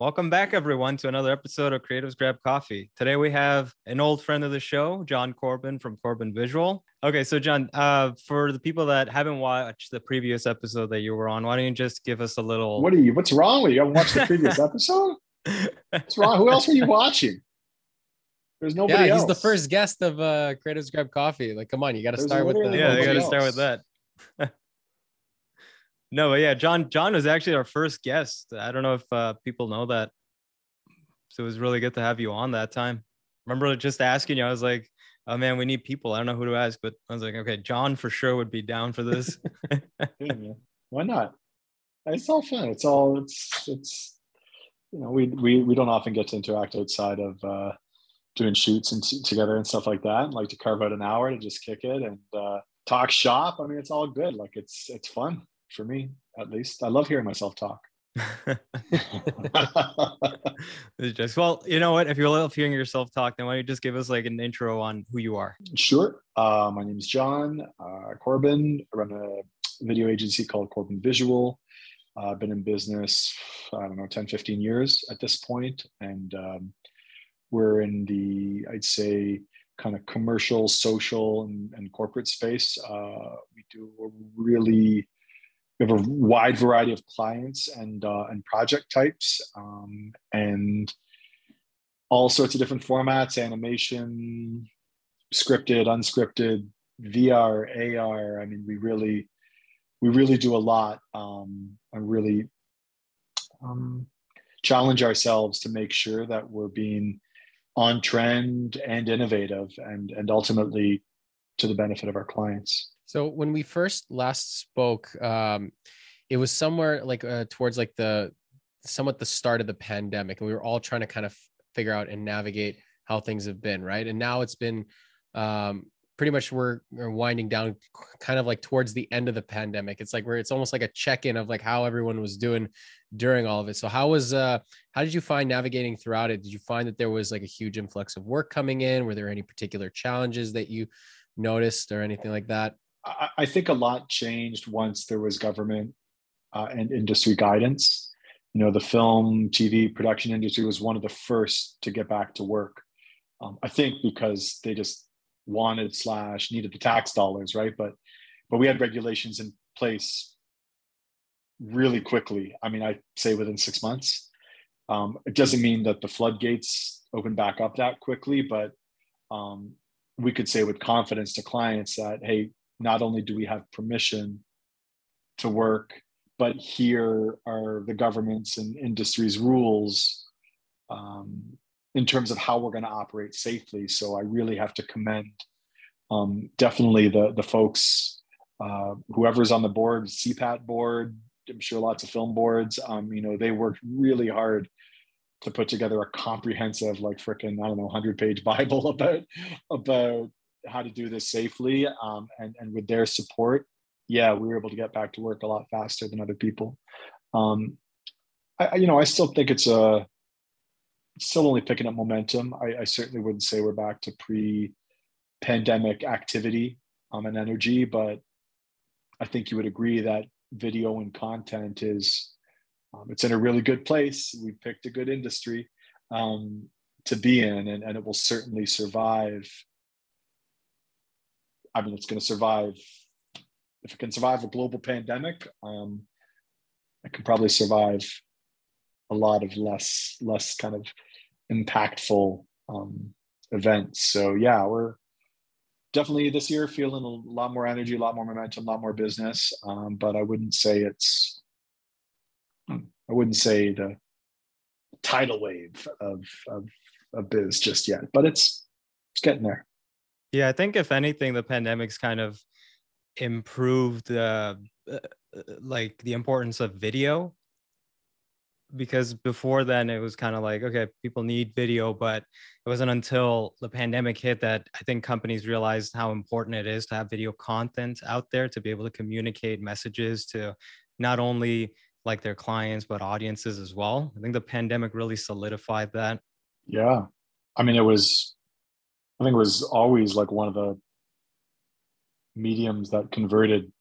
Welcome back, everyone, to another episode of Creatives Grab Coffee. Today we have an old friend of the show, Jon Corbin from Corbin Visual. Okay, so Jon, uh, for the people that haven't watched the previous episode that you were on, why don't you just give us a little? What are you? What's wrong with you? You haven't watched the previous episode? What's wrong? Who else were you watching? There's nobody. Yeah, else. he's the first guest of uh, Creatives Grab Coffee. Like, come on, you got to start with the. literally yeah, they got to start with that. no, but yeah, Jon. Jon was actually our first guest. I don't know if uh, people know that. So it was really good to have you on that time. Remember just asking you, I was like, "Oh man, we need people. I don't know who to ask," but I was like, "Okay, Jon for sure would be down for this." Yeah. Why not? It's all fun. It's all it's it's you know we we we don't often get to interact outside of uh, doing shoots and t- together and stuff like that. like to carve out an hour to just kick it and uh, talk shop. I mean, it's all good. Like it's it's fun for me at least. I love hearing myself talk. Just well, you know what? If you're love hearing yourself talk, then why don't you just give us like an intro on who you are? Sure. Uh, my name is Jon uh, Corbin. I run a video agency called Corbin Visual. Uh, I've been in business, I don't know, 10, 15 years at this point, And um, we're in the, I'd say, kind of commercial, social, and, and corporate space. Uh, we do a really, we have a wide variety of clients and, uh, and project types. Um, and all sorts of different formats animation scripted unscripted vr ar i mean we really we really do a lot um and really um challenge ourselves to make sure that we're being on trend and innovative and and ultimately to the benefit of our clients So when we first last spoke, um, it was somewhere like uh, towards like the somewhat the start of the pandemic, and we were all trying to kind of figure out and navigate how things have been, right? And now it's been um, pretty much we're, we're winding down, kind of like towards the end of the pandemic. It's like where it's almost like a check-in of like how everyone was doing during all of it. So how was uh how did you find navigating throughout it? Did you find that there was like a huge influx of work coming in? Were there any particular challenges that you noticed or anything like that? I, I think a lot changed once there was government uh, and industry guidance. You know, the film, TV production industry was one of the first to get back to work. Um, I think because they just wanted slash needed the tax dollars, right? But but we had regulations in place really quickly. I mean, I say within six months. Um, it doesn't mean that the floodgates open back up that quickly, but um, we could say with confidence to clients that hey, not only do we have permission to work, but here are the government's and industry's rules um, in terms of how we're going to operate safely. So I really have to commend um, definitely the the folks, uh, whoever's on the board, CPAT board. I'm sure lots of film boards. Um, you know, they worked really hard to put together a comprehensive, like freaking, I don't know, hundred page Bible about about how to do this safely. Um, and and with their support, yeah, we were able to get back to work a lot faster than other people. Um, I, you know, I still think it's a still only picking up momentum. I, I certainly wouldn't say we're back to pre-pandemic activity um, and energy, but I think you would agree that video and content is um, it's in a really good place. We picked a good industry um, to be in, and, and it will certainly survive. I mean, it's going to survive. If it can survive a global pandemic, um, it can probably survive a lot of less less kind of impactful um, events. So yeah, we're definitely this year feeling a lot more energy, a lot more momentum, a lot more business. Um, but I wouldn't say it's I wouldn't say the tidal wave of of biz just yet, but it's it's getting there. Yeah, I think if anything, the pandemic's kind of improved uh, uh, like the importance of video because before then it was kind of like okay people need video but it wasn't until the pandemic hit that i think companies realized how important it is to have video content out there to be able to communicate messages to not only like their clients but audiences as well i think the pandemic really solidified that Yeah, I mean, it was. I think it was always like one of the mediums that converted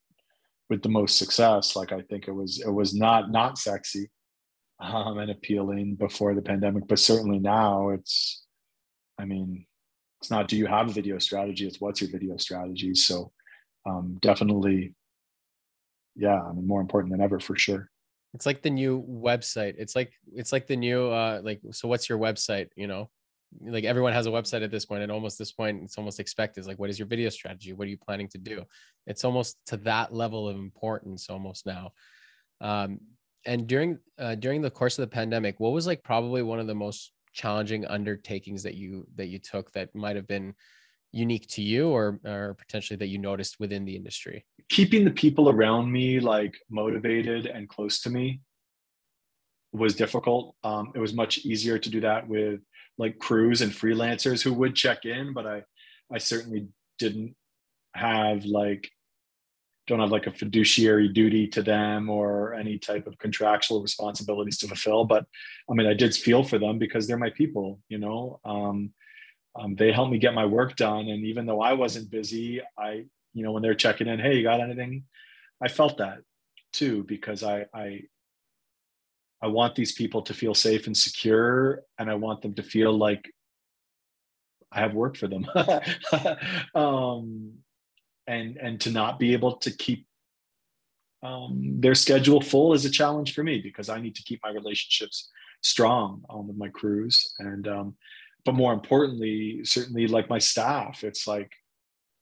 with the most success. Like I think it was it was not not sexy. um, and appealing before the pandemic, but certainly now it's, I mean, it's not do you have a video strategy? It's what's your video strategy. So um, definitely, yeah, I mean, more important than ever for sure. It's like the new website. It's like it's like the new uh like so what's your website, you know? Like everyone has a website at this point and almost this point it's almost expected. Like what is your video strategy? What are you planning to do? It's almost to that level of importance almost now. Um and during uh, during the course of the pandemic, what was like probably one of the most challenging undertakings that you that you took that might have been unique to you or or potentially that you noticed within the industry? Keeping the people around me like motivated and close to me was difficult. Um, it was much easier to do that with like crews and freelancers who would check in but i i certainly didn't have like don't have like a fiduciary duty to them or any type of contractual responsibilities to fulfill. But i mean i did feel for them because they're my people you know? Um, um, they helped me get my work done. And even though i wasn't busy i you know when they're checking in hey you got anything? I felt that too because i i i want these people to feel safe and secure and i want them to feel like i have work for them. Um, and and to not be able to keep um, their schedule full is a challenge for me because I need to keep my relationships strong um, with my crews. And um, but more importantly certainly like my staff it's like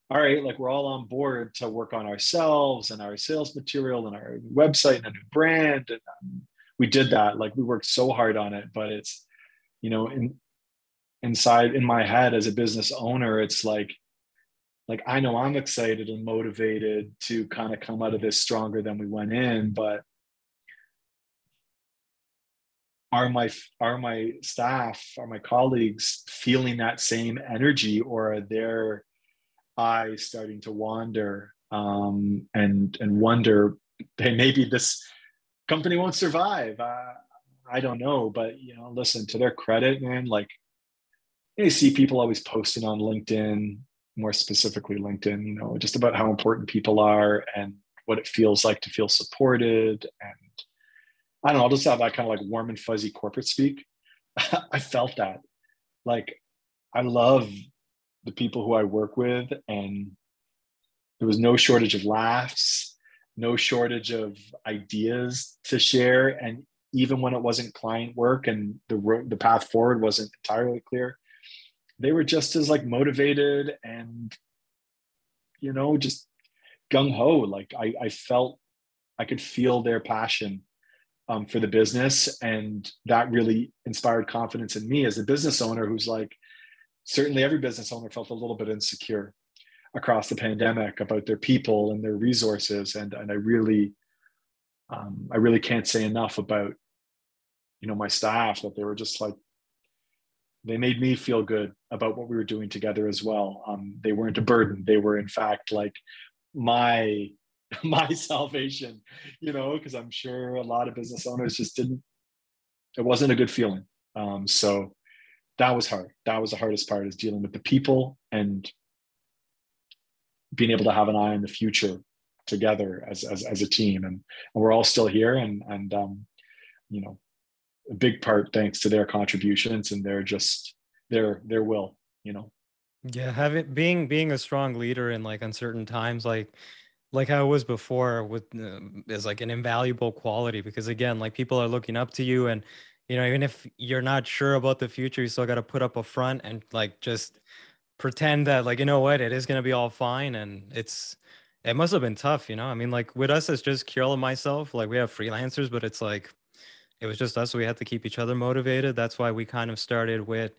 all right like we're all on board to work on ourselves and our sales material and our website and a new brand and um, we did that like we worked so hard on it but it's you know in inside in my head as a business owner it's like like I know I'm excited and motivated to kind of come out of this stronger than we went in, but are my are my staff, are my colleagues feeling that same energy, or are their eyes starting to wander um, and and wonder, hey, maybe this company won't survive? Uh, I don't know, but you know, listen to their credit, man. Like, you see people always posting on LinkedIn more specifically LinkedIn, you know, just about how important people are and what it feels like to feel supported. And I don't know, I'll just have that kind of like warm and fuzzy corporate speak. I felt that. Like, I love the people who I work with, and there was no shortage of laughs, no shortage of ideas to share. And even when it wasn't client work and the the path forward wasn't entirely clear, they were just as like motivated and you know just gung-ho like I, I felt i could feel their passion um, for the business and that really inspired confidence in me as a business owner who's like certainly every business owner felt a little bit insecure across the pandemic about their people and their resources and and i really um, i really can't say enough about you know my staff that they were just like they made me feel good about what we were doing together as well. Um, they weren't a burden. They were, in fact, like my my salvation, you know, because I'm sure a lot of business owners just didn't. It wasn't a good feeling. Um, so that was hard. That was the hardest part is dealing with the people and being able to have an eye on the future together as as, as a team. And, and we're all still here. And and um, you know, a big part thanks to their contributions and their just their their will you know yeah having being being a strong leader in like uncertain times like like how it was before with uh, is like an invaluable quality because again like people are looking up to you and you know even if you're not sure about the future you still got to put up a front and like just pretend that like you know what it is going to be all fine and it's it must have been tough you know i mean like with us it's just Kyrill and myself like we have freelancers but it's like it was just us. We had to keep each other motivated. That's why we kind of started with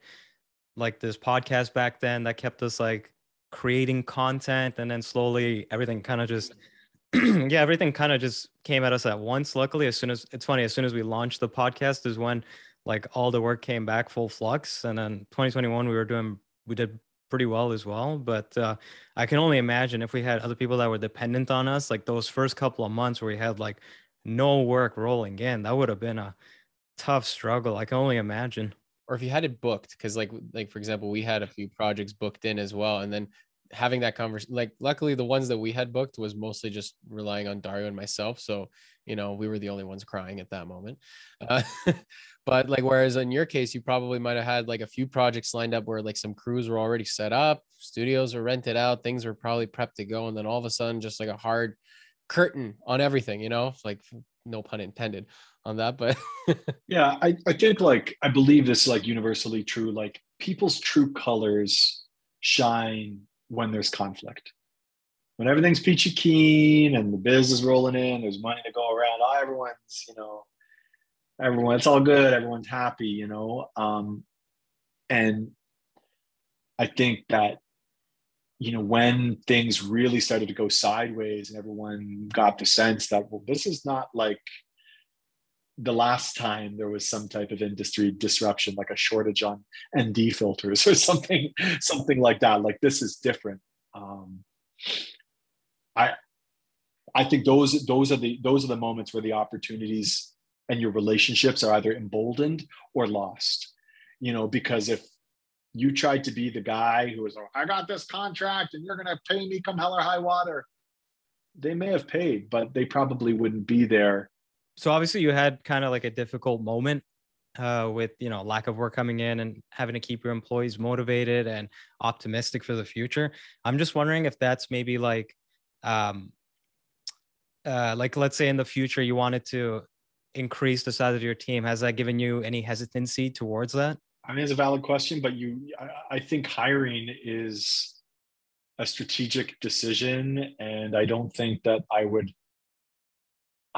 like this podcast back then that kept us like creating content and then slowly everything kind of just yeah everything kind of just came at us at once luckily as soon as it's funny as soon as we launched the podcast is when like all the work came back full flux and then 2021 we were doing we did pretty well as well but uh, i can only imagine if we had other people that were dependent on us like those first couple of months where we had like no work rolling in, that would have been a tough struggle. I can only imagine. Or if you had it booked, because like like for example, we had a few projects booked in as well, and then having that conversation like luckily the ones that we had booked was mostly just relying on dario and myself so you know we were the only ones crying at that moment. Uh, but like whereas in your case you probably might have had like a few projects lined up where like some crews were already set up studios were rented out things were probably prepped to go and then all of a sudden just like a hard curtain on everything you know like no pun intended on that but yeah I, I think like i believe this is like universally true like people's true colors shine when there's conflict. When everything's peachy keen and the biz is rolling in, there's money to go around. Oh, everyone's, you know, everyone, it's all good. Everyone's happy, you know. Um, and I think that, you know, when things really started to go sideways and everyone got the sense that, well, this is not like the last time there was some type of industry disruption like a shortage on nd filters or something something like that. Like this is different. Um, i i think those those are the those are the moments where the opportunities and your relationships are either emboldened or lost. You know because if you tried to be the guy who was like i got this contract and you're going to pay me come hell or high water they may have paid but they probably wouldn't be there so obviously you had kind of like a difficult moment uh, with you know lack of work coming in and having to keep your employees motivated and optimistic for the future. I'm just wondering if that's maybe like, um, uh, like let's say in the future you wanted to increase the size of your team. Has that given you any hesitancy towards that? I mean, it's a valid question, but you, I, I think hiring is a strategic decision, and I don't think that I would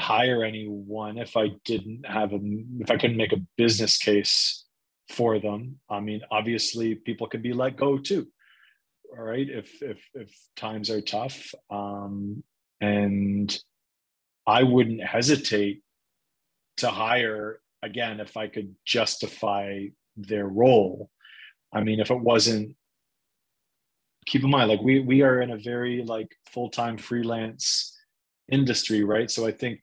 hire anyone if I didn't have a if I couldn't make a business case for them. I mean, obviously people can be let go too. All right. If if if times are tough. Um, and I wouldn't hesitate to hire again if I could justify their role. I mean, if it wasn't keep in mind, like we we are in a very like full-time freelance industry, right? So I think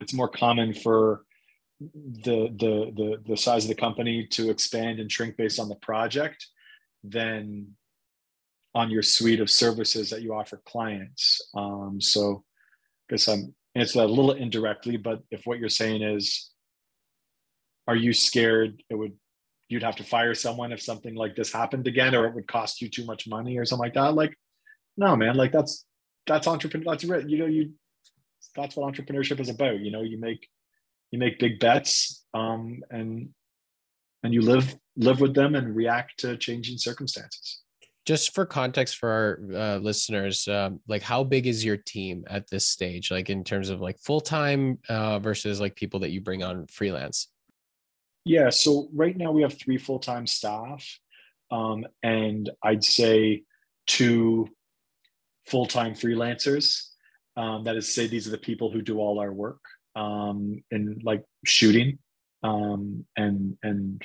it's more common for the, the the the size of the company to expand and shrink based on the project than on your suite of services that you offer clients. Um, so, I guess I'm answer that a little indirectly, but if what you're saying is, are you scared it would you'd have to fire someone if something like this happened again, or it would cost you too much money or something like that? Like, no, man, like that's that's entrepreneur. That's you know you that's what entrepreneurship is about. You know, you make you make big bets um, and and you live live with them and react to changing circumstances. Just for context for our uh, listeners, um, like how big is your team at this stage? Like in terms of like full time uh, versus like people that you bring on freelance. Yeah, so right now we have three full time staff, um, and I'd say two full time freelancers. Um, that is, say these are the people who do all our work um, in like shooting um, and and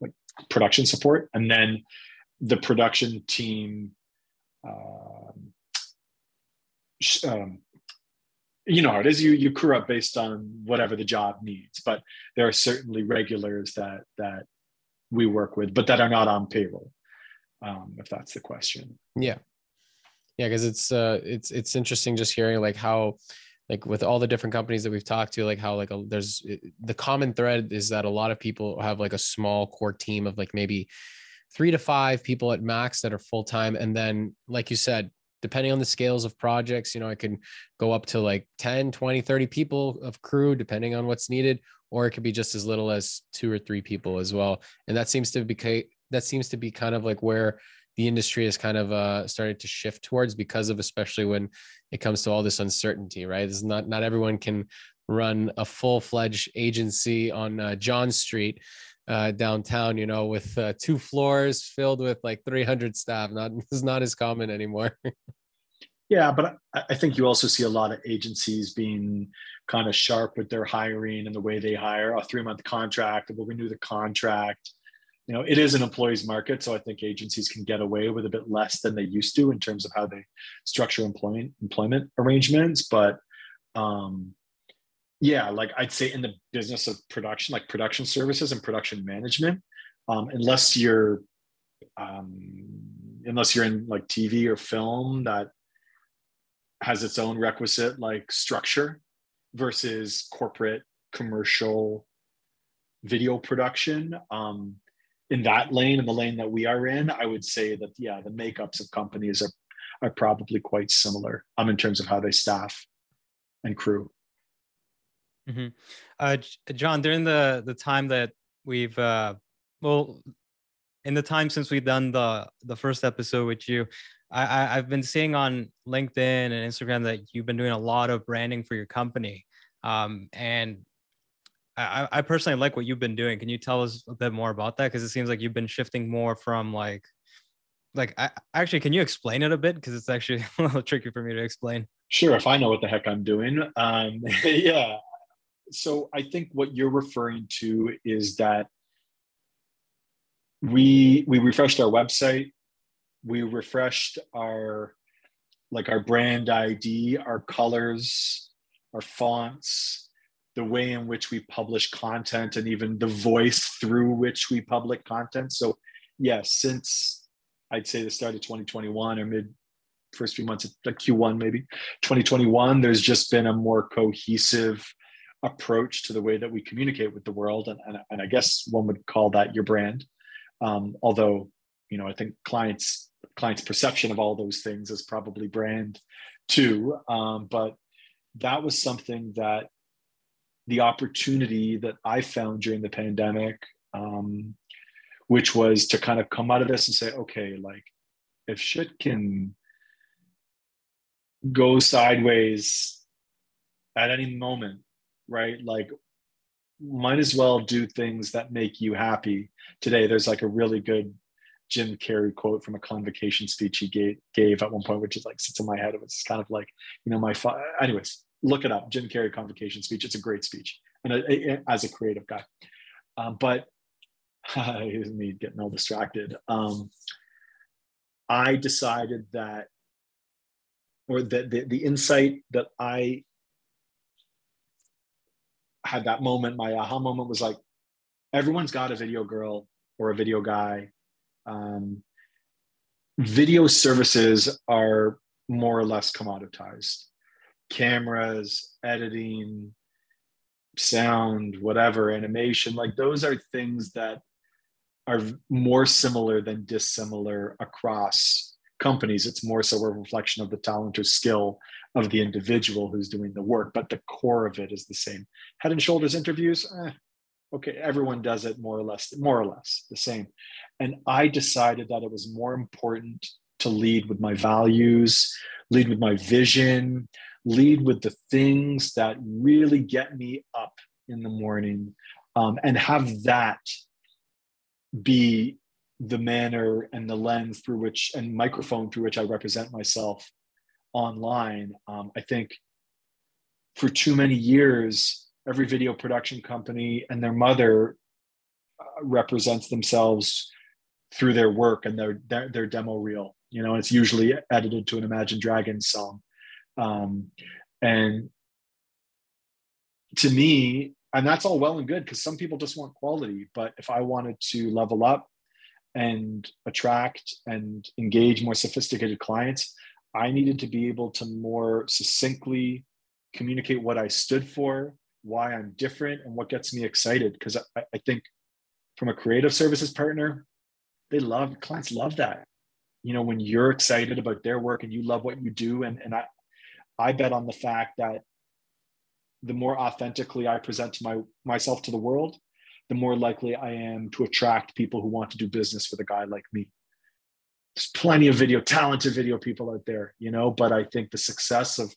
like production support, and then the production team. Um, um, you know how it is. You you crew up based on whatever the job needs, but there are certainly regulars that that we work with, but that are not on payroll. Um, if that's the question. Yeah, yeah because it's uh it's it's interesting just hearing like how like with all the different companies that we've talked to like how like a, there's the common thread is that a lot of people have like a small core team of like maybe three to five people at max that are full time and then like you said depending on the scales of projects you know i can go up to like 10 20 30 people of crew depending on what's needed or it could be just as little as two or three people as well. And that seems to be that seems to be kind of like where the industry has kind of uh, started to shift towards because of especially when it comes to all this uncertainty right? It's not not everyone can run a full-fledged agency on uh, john street uh, downtown you know with uh, two floors filled with like 300 staff. Not is not as common anymore. Yeah but i think you also see a lot of agencies being kind of sharp with their hiring and the way they hire. A three month contract we'll renew the contract you know it is an employees market so i think agencies can get away with a bit less than they used to in terms of how they structure employment employment arrangements but um yeah like i'd say in the business of production like production services and production management um, unless you're um, unless you're in like TV or film that has its own requisite like structure versus corporate commercial video production. Um, in that lane, in the lane that we are in, I would say that yeah, the makeups of companies are are probably quite similar um, in terms of how they staff and crew. Mm-hmm. Uh, Jon, during the the time that we've uh, well, in the time since we've done the the first episode with you, I, I have been seeing on LinkedIn and Instagram that you've been doing a lot of branding for your company, um, and I, I personally like what you've been doing. Can you tell us a bit more about that? Because it seems like you've been shifting more from like, like I, actually, can you explain it a bit? Because it's actually a little tricky for me to explain. Sure, if I know what the heck I'm doing. Um, yeah. So I think what you're referring to is that we we refreshed our website, we refreshed our like our brand ID, our colors, our fonts, the way in which we publish content and even the voice through which we publish content. So, yes, since I'd say the start of 2021 or mid first few months of like Q1 maybe 2021, there's just been a more cohesive approach to the way that we communicate with the world, and and, and I guess one would call that your brand. Um, although, you know, I think clients clients' perception of all those things is probably brand too. Um, but that was something that the opportunity that I found during the pandemic, um, which was to kind of come out of this and say, okay, like if shit can go sideways at any moment, right? Like, might as well do things that make you happy. Today, there's like a really good Jim Carrey quote from a convocation speech he gave, gave at one point, which is like sits in my head. It was kind of like, you know, my, fa- anyways, look it up. Jim Carrey convocation speech. It's a great speech, and as a creative guy, um, but me getting all distracted. Um, I decided that, or that the, the insight that I had that moment, my aha moment was like, everyone's got a video girl or a video guy. Um, video services are more or less commoditized cameras, editing, sound, whatever, animation, like those are things that are more similar than dissimilar across companies. It's more so a reflection of the talent or skill of the individual who's doing the work, but the core of it is the same. Head and shoulders interviews, eh, okay, everyone does it more or less, more or less the same. And I decided that it was more important to lead with my values, lead with my vision, lead with the things that really get me up in the morning um, and have that be the manner and the lens through which and microphone through which I represent myself online. Um, I think for too many years, every video production company and their mother uh, represents themselves through their work and their, their, their demo reel. You know, it's usually edited to an Imagine Dragons song. Um, and to me, and that's all well and good because some people just want quality. But if I wanted to level up and attract and engage more sophisticated clients, I needed to be able to more succinctly communicate what I stood for, why I'm different, and what gets me excited. Because I, I think from a creative services partner, they love clients love that. You know, when you're excited about their work and you love what you do, and, and I, I bet on the fact that the more authentically I present my myself to the world, the more likely I am to attract people who want to do business with a guy like me. There's plenty of video, talented video people out there, you know, but I think the success of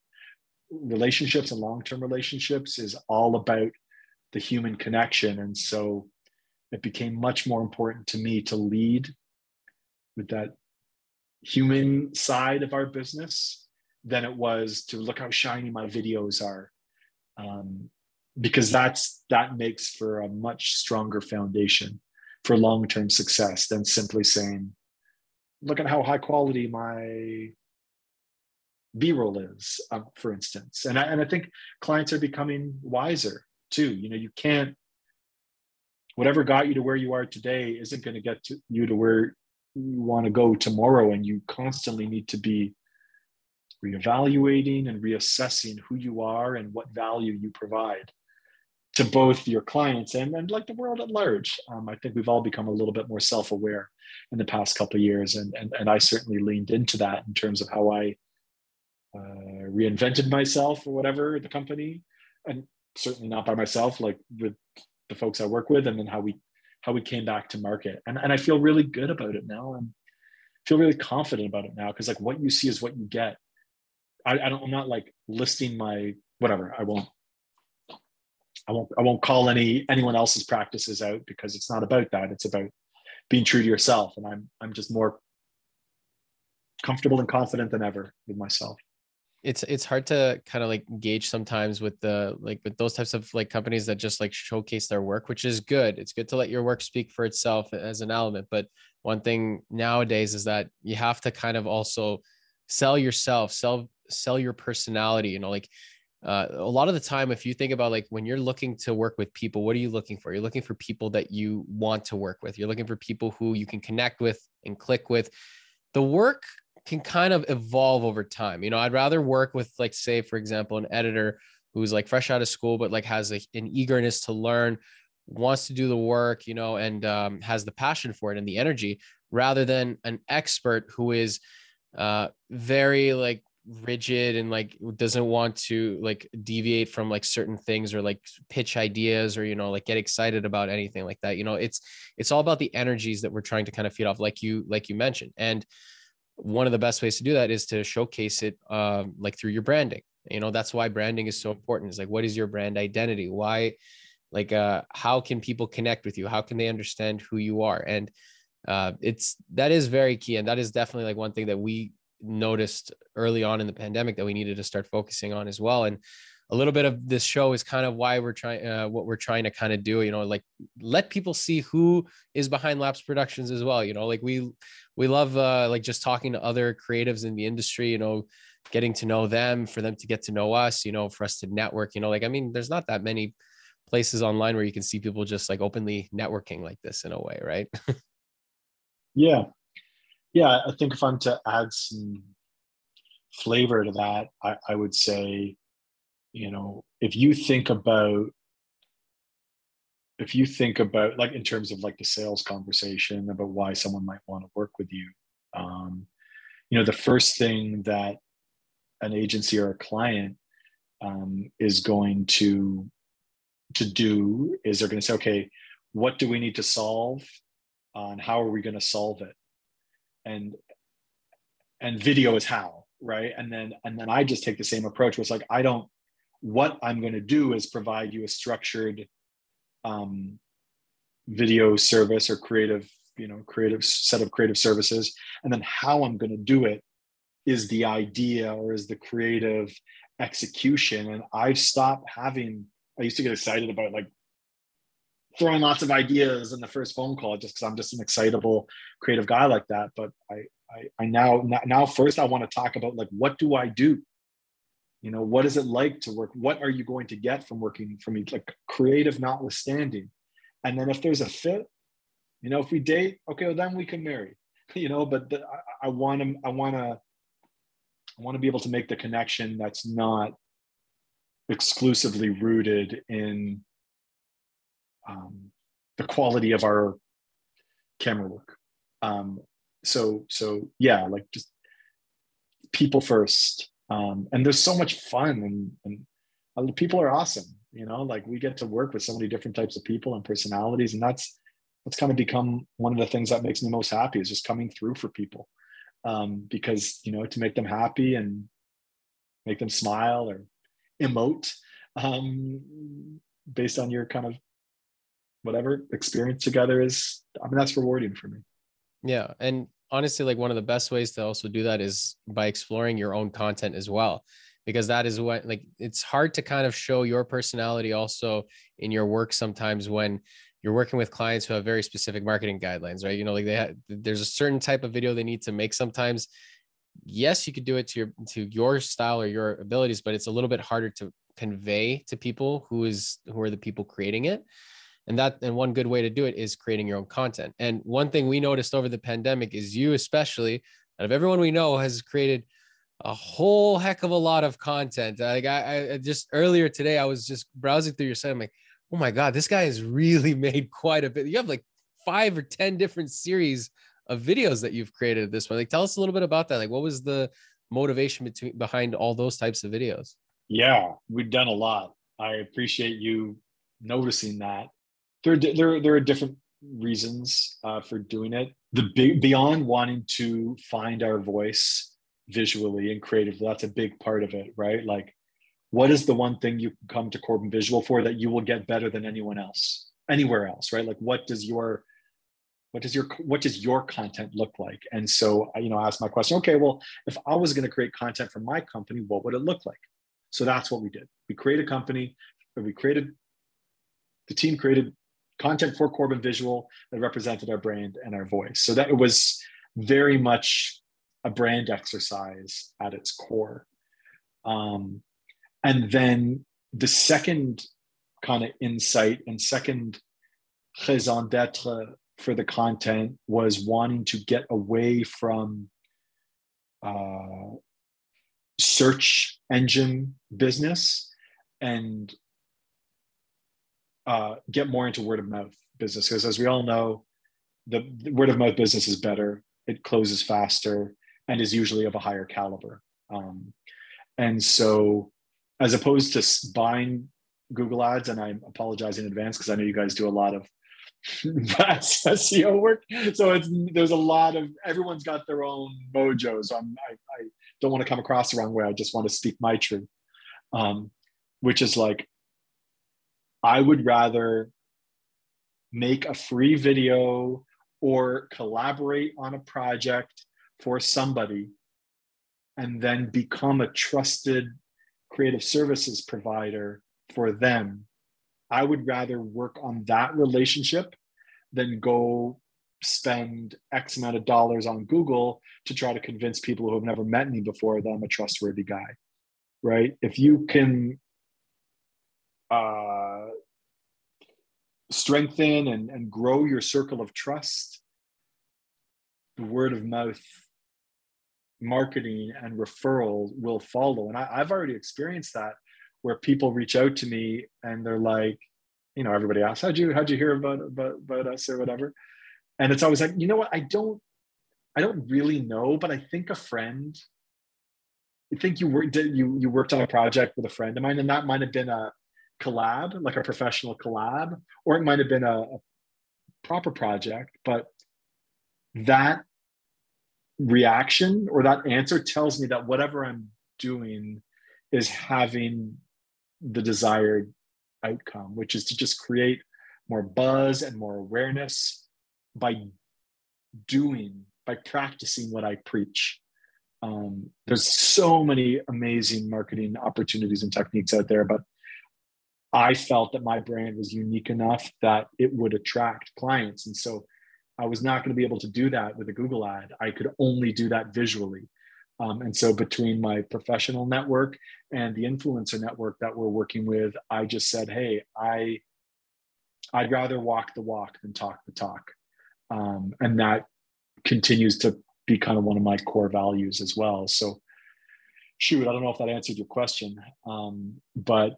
relationships and long-term relationships is all about the human connection. And so it became much more important to me to lead with that human side of our business than it was to look how shiny my videos are. Um, because that's that makes for a much stronger foundation for long-term success than simply saying look at how high quality my b-roll is um, for instance. And I, and I think clients are becoming wiser too. You know you can't whatever got you to where you are today isn't going to get you to where you want to go tomorrow and you constantly need to be reevaluating and reassessing who you are and what value you provide to both your clients and, and like the world at large. Um, I think we've all become a little bit more self-aware in the past couple years. And, and, and I certainly leaned into that in terms of how I uh, reinvented myself or whatever, the company, and certainly not by myself, like with the folks I work with, and then how we how we came back to market. And, and I feel really good about it now. And feel really confident about it now because like what you see is what you get. I, I don't I'm not like listing my whatever. I won't I won't I won't call any anyone else's practices out because it's not about that. It's about being true to yourself. And I'm I'm just more comfortable and confident than ever with myself. It's it's hard to kind of like gauge sometimes with the like with those types of like companies that just like showcase their work, which is good. It's good to let your work speak for itself as an element. But one thing nowadays is that you have to kind of also sell yourself, sell sell your personality. You know, like uh, a lot of the time if you think about like when you're looking to work with people what are you looking for you're looking for people that you want to work with you're looking for people who you can connect with and click with the work can kind of evolve over time you know i'd rather work with like say for example an editor who's like fresh out of school but like has a, an eagerness to learn wants to do the work you know and um, has the passion for it and the energy rather than an expert who is uh, very like rigid and like doesn't want to like deviate from like certain things or like pitch ideas or you know like get excited about anything like that you know it's it's all about the energies that we're trying to kind of feed off like you like you mentioned. And one of the best ways to do that is to showcase it um, like through your branding. You know that's why branding is so important it's like what is your brand identity? Why like uh how can people connect with you? How can they understand who you are? And uh it's that is very key and that is definitely like one thing that we noticed early on in the pandemic that we needed to start focusing on as well. And a little bit of this show is kind of why we're trying, uh, what we're trying to kind of do, you know, like let people see who is behind Lapse Productions as well. You know, like we, we love uh, like just talking to other creatives in the industry, you know, getting to know them, for them to get to know us, you know, for us to network, you know, like, I mean, there's not that many places online where you can see people just like openly networking like this in a way, right? yeah yeah, I think if I'm to add some flavor to that, I, I would say, you know, if you think about if you think about like in terms of like the sales conversation about why someone might want to work with you um, you know the first thing that an agency or a client um, is going to to do is they're going to say okay what do we need to solve? Uh, and how are we going to solve it and and video is how right? And then and then i just take the same approach where it's like i don't what i'm going to do is provide you a structured um, video service or creative you know creative set of creative services. And then how i'm going to do it is the idea or is the creative execution. And i've stopped having i used to get excited about like throwing lots of ideas in the first phone call just because I'm just an excitable creative guy like that. But I, I, I now, now first I want to talk about like, what do I do? You know, what is it like to work? What are you going to get from working for me? Like creative notwithstanding. And then if there's a fit, you know, if we date, okay, well, then we can marry, you know, but the, I, want to, I want to, I want to be able to make the connection that's not exclusively rooted in um, the quality of our camera work. Um, so so yeah, like just people first. Um, and there's so much fun and, and people are awesome. You know, like we get to work with so many different types of people and personalities, and that's that's kind of become one of the things that makes me most happy is just coming through for people um, because you know to make them happy and make them smile or emote um, based on your kind of whatever experience together is i mean that's rewarding for me. Yeah and honestly like one of the best ways to also do that is by exploring your own content as well because that is what like it's hard to kind of show your personality also in your work sometimes when you're working with clients who have very specific marketing guidelines right? You know like they have there's a certain type of video they need to make sometimes. Yes you could do it to your to your style or your abilities but it's a little bit harder to convey to people who is who are the people creating it and that and one good way to do it is creating your own content. And one thing we noticed over the pandemic is you especially out of everyone we know has created a whole heck of a lot of content. Like i, I just earlier today i was just browsing through your site. I'm like oh my god this guy has really made quite a bit. You have like five or ten different series of videos that you've created at this point. Like tell us a little bit about that. Like what was the motivation between behind all those types of videos? Yeah we've done a lot. I appreciate you noticing that there, there, there are different reasons uh, for doing it. The big beyond wanting to find our voice visually and creatively, that's a big part of it, right? Like, what is the one thing you can come to Corbin Visual for that you will get better than anyone else, anywhere else, right? Like, what does your what does your what does your content look like and so you know i asked my question okay well if i was going to create content for my company what would it look like so that's what we did we created a company we created the team created content for Corbin Visual that represented our brand and our voice. So that it was very much a brand exercise at its core. Um, and then the second kind of insight and second raison d'etre for the content was wanting to get away from uh, search engine business and uh, get more into word of mouth business because as we all know the, the, word of mouth business is better it closes faster and is usually of a higher caliber um, and so as opposed to buying google ads and i apologize in advance because i know you guys do a lot of SEO work. So it's there's a lot of everyone's got their own mojo. So I'm, I, I don't want to come across the wrong way. I just want to speak my truth, um, which is like I would rather make a free video or collaborate on a project for somebody and then become a trusted creative services provider for them. I would rather work on that relationship than go spend X amount of dollars on Google to try to convince people who have never met me before that I'm a trustworthy guy. Right. If you can uh, strengthen and, and grow your circle of trust, the word of mouth marketing and referral will follow. And I, I've already experienced that where people reach out to me and they're like, you know, everybody asks, how'd you, how'd you hear about, about, about us or whatever? And it's always like, you know what? I don't, I don't really know, but I think a friend, I think you worked, you, you worked on a project with a friend of mine and that might've been a, collab, like a professional collab, or it might have been a, a proper project, but that reaction or that answer tells me that whatever I'm doing is having the desired outcome, which is to just create more buzz and more awareness by doing, by practicing what I preach. Um, there's so many amazing marketing opportunities and techniques out there, but I felt that my brand was unique enough that it would attract clients. And so I was not going to be able to do that with a Google ad. I could only do that visually. Um, and so between my professional network and the influencer network that we're working with, I just said, hey, I I'd rather walk the walk than talk the talk. Um, and that continues to be kind of one of my core values as well. So shoot, I don't know if that answered your question. Um, but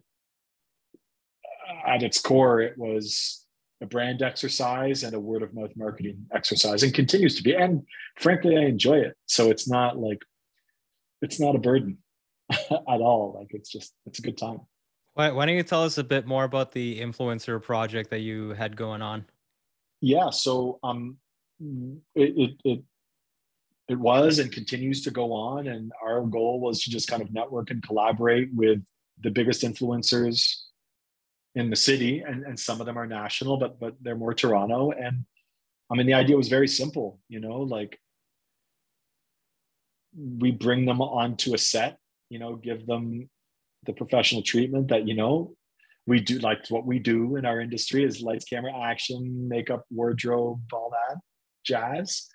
at its core, it was a brand exercise and a word of mouth marketing exercise and continues to be. And frankly, I enjoy it. So it's not like, it's not a burden at all. Like it's just, it's a good time. Why, why don't you tell us a bit more about the influencer project that you had going on? Yeah. So um, it, it, it it was and continues to go on. And our goal was to just kind of network and collaborate with the biggest influencers in the city, and, and some of them are national, but but they're more Toronto. And I mean, the idea was very simple, you know, like we bring them onto a set, you know, give them the professional treatment that you know we do like what we do in our industry is lights camera action makeup wardrobe all that jazz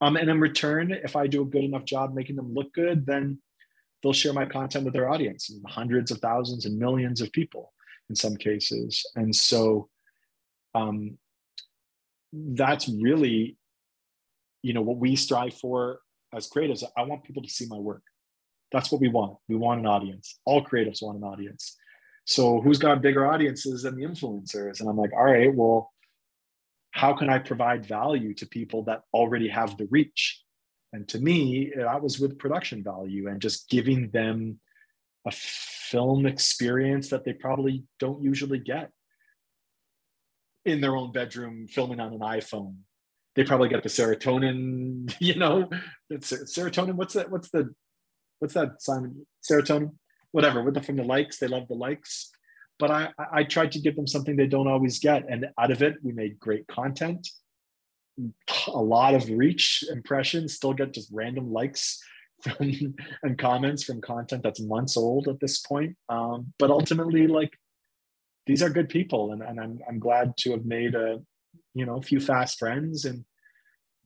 um, and in return if i do a good enough job making them look good then they'll share my content with their audience hundreds of thousands and millions of people in some cases. And so um, that's really you know what we strive for as creatives. I want people to see my work. That's what we want. We want an audience. All creatives want an audience. So who's got bigger audiences than the influencers? And i'm like all right well how can i provide value to people that already have the reach? And to me that was with production value and just giving them a film experience that they probably don't usually get in their own bedroom filming on an iphone. They probably get the serotonin you know serotonin what's that what's the what's that simon? Serotonin? Whatever with the from the likes they love the likes. But I, I tried to give them something they don't always get and out of it we made great content. A lot of reach impressions still get just random likes from and comments from content that's months old at this point. Um, but ultimately like these are good people and, and I'm, I'm glad to have made a you know a few fast friends and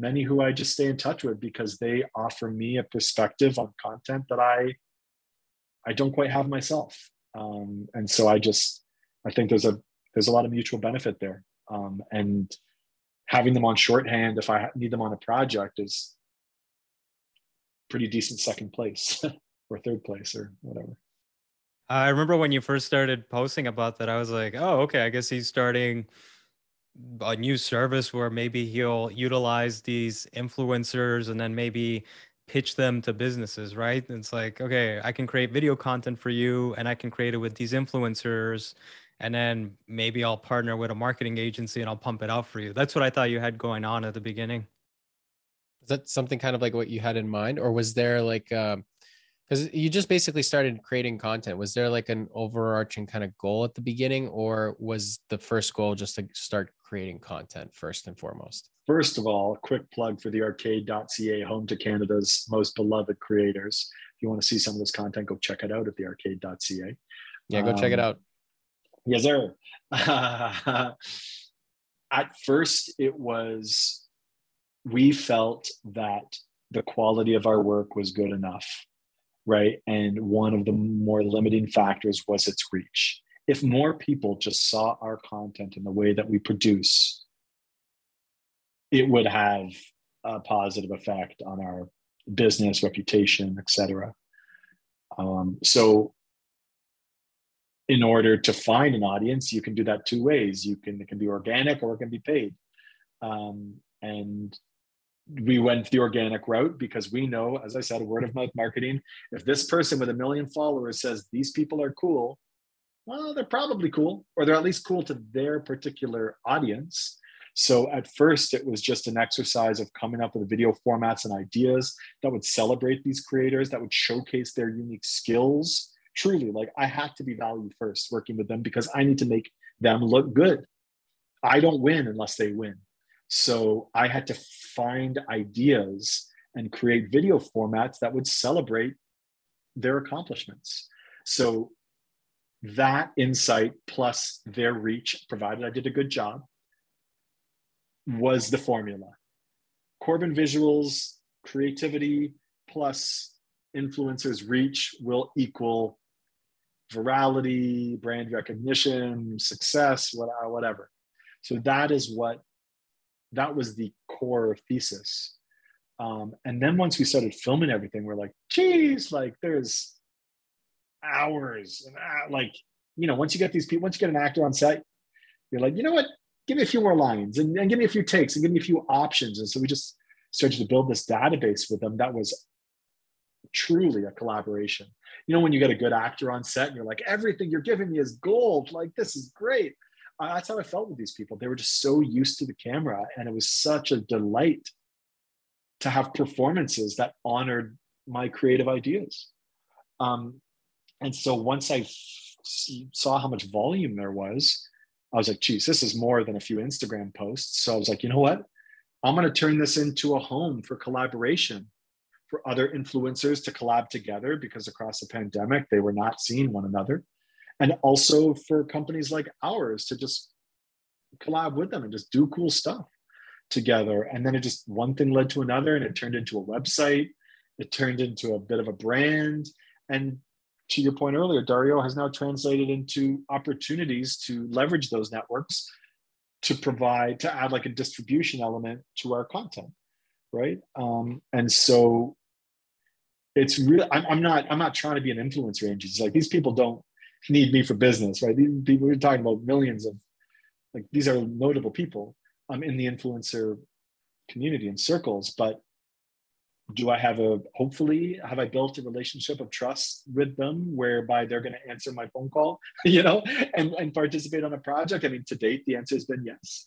many who i just stay in touch with because they offer me a perspective on content that i i don't quite have myself. Um, and so i just i think there's a there's a lot of mutual benefit there. Um, and having them on shorthand if i need them on a project is pretty decent second place or third place or whatever I remember when you first started posting about that, I was like, oh, okay, I guess he's starting a new service where maybe he'll utilize these influencers and then maybe pitch them to businesses, right? It's like, okay, I can create video content for you and I can create it with these influencers. And then maybe I'll partner with a marketing agency and I'll pump it out for you. That's what I thought you had going on at the beginning. Is that something kind of like what you had in mind? Or was there like, um, because you just basically started creating content. Was there like an overarching kind of goal at the beginning? Or was the first goal just to start creating content first and foremost? First of all quick plug for the arcade.ca home to canada's most beloved creators. If you want to see some of this content go check it out at the arcade.ca yeah go um, check it um, out. yes sir. At first it was we felt that the quality of our work was good enough right? And one of the more limiting factors was its reach. If more people just saw our content in the way that we produce, it would have a positive effect on our business reputation, etc. Um, so, in order to find an audience, you can do that two ways. You can it can be organic or it can be paid. Um, and we went the organic route because we know, as I said, word of mouth marketing. If this person with a million followers says these people are cool, well, they're probably cool, or they're at least cool to their particular audience. So at first, it was just an exercise of coming up with video formats and ideas that would celebrate these creators, that would showcase their unique skills. Truly, like I had to be value first working with them because I need to make them look good. I don't win unless they win. So I had to find ideas and create video formats that would celebrate their accomplishments. So that insight plus their reach, provided I did a good job, was the formula. Corbin visuals, creativity plus influencers' reach will equal virality, brand recognition, success, whatever. So that is what that was the core thesis. Um, and then once we started filming everything, we're like, geez, like there's hours and uh, like, you know, once you get these people, once you get an actor on set, you're like, you know what, give me a few more lines and, and give me a few takes and give me a few options. And so we just started to build this database with them that was truly a collaboration. You know, when you get a good actor on set and you're like, everything you're giving me is gold, like this is great that's how I felt with these people. They were just so used to the camera, and it was such a delight to have performances that honored my creative ideas. Um, and so once I f- saw how much volume there was, I was like, geez, this is more than a few Instagram posts. So I was like, you know what? I'm going to turn this into a home for collaboration for other influencers to collab together because across the pandemic, they were not seeing one another and also for companies like ours to just collab with them and just do cool stuff together. And then it just one thing led to another and it turned into a website. It turned into a bit of a brand. And to your point earlier dario has now translated into opportunities to leverage those networks to provide to add like a distribution element to our content right? Um, and so it's really I'm, I'm not i'm not trying to be an influencer it's like these people don't need me for business right these people we're talking about millions of like these are notable people I'm in the influencer community and circles but do I have a hopefully have I built a relationship of trust with them whereby they're going to answer my phone call, you know, and, and participate on a project? I mean, to date, the answer has been yes.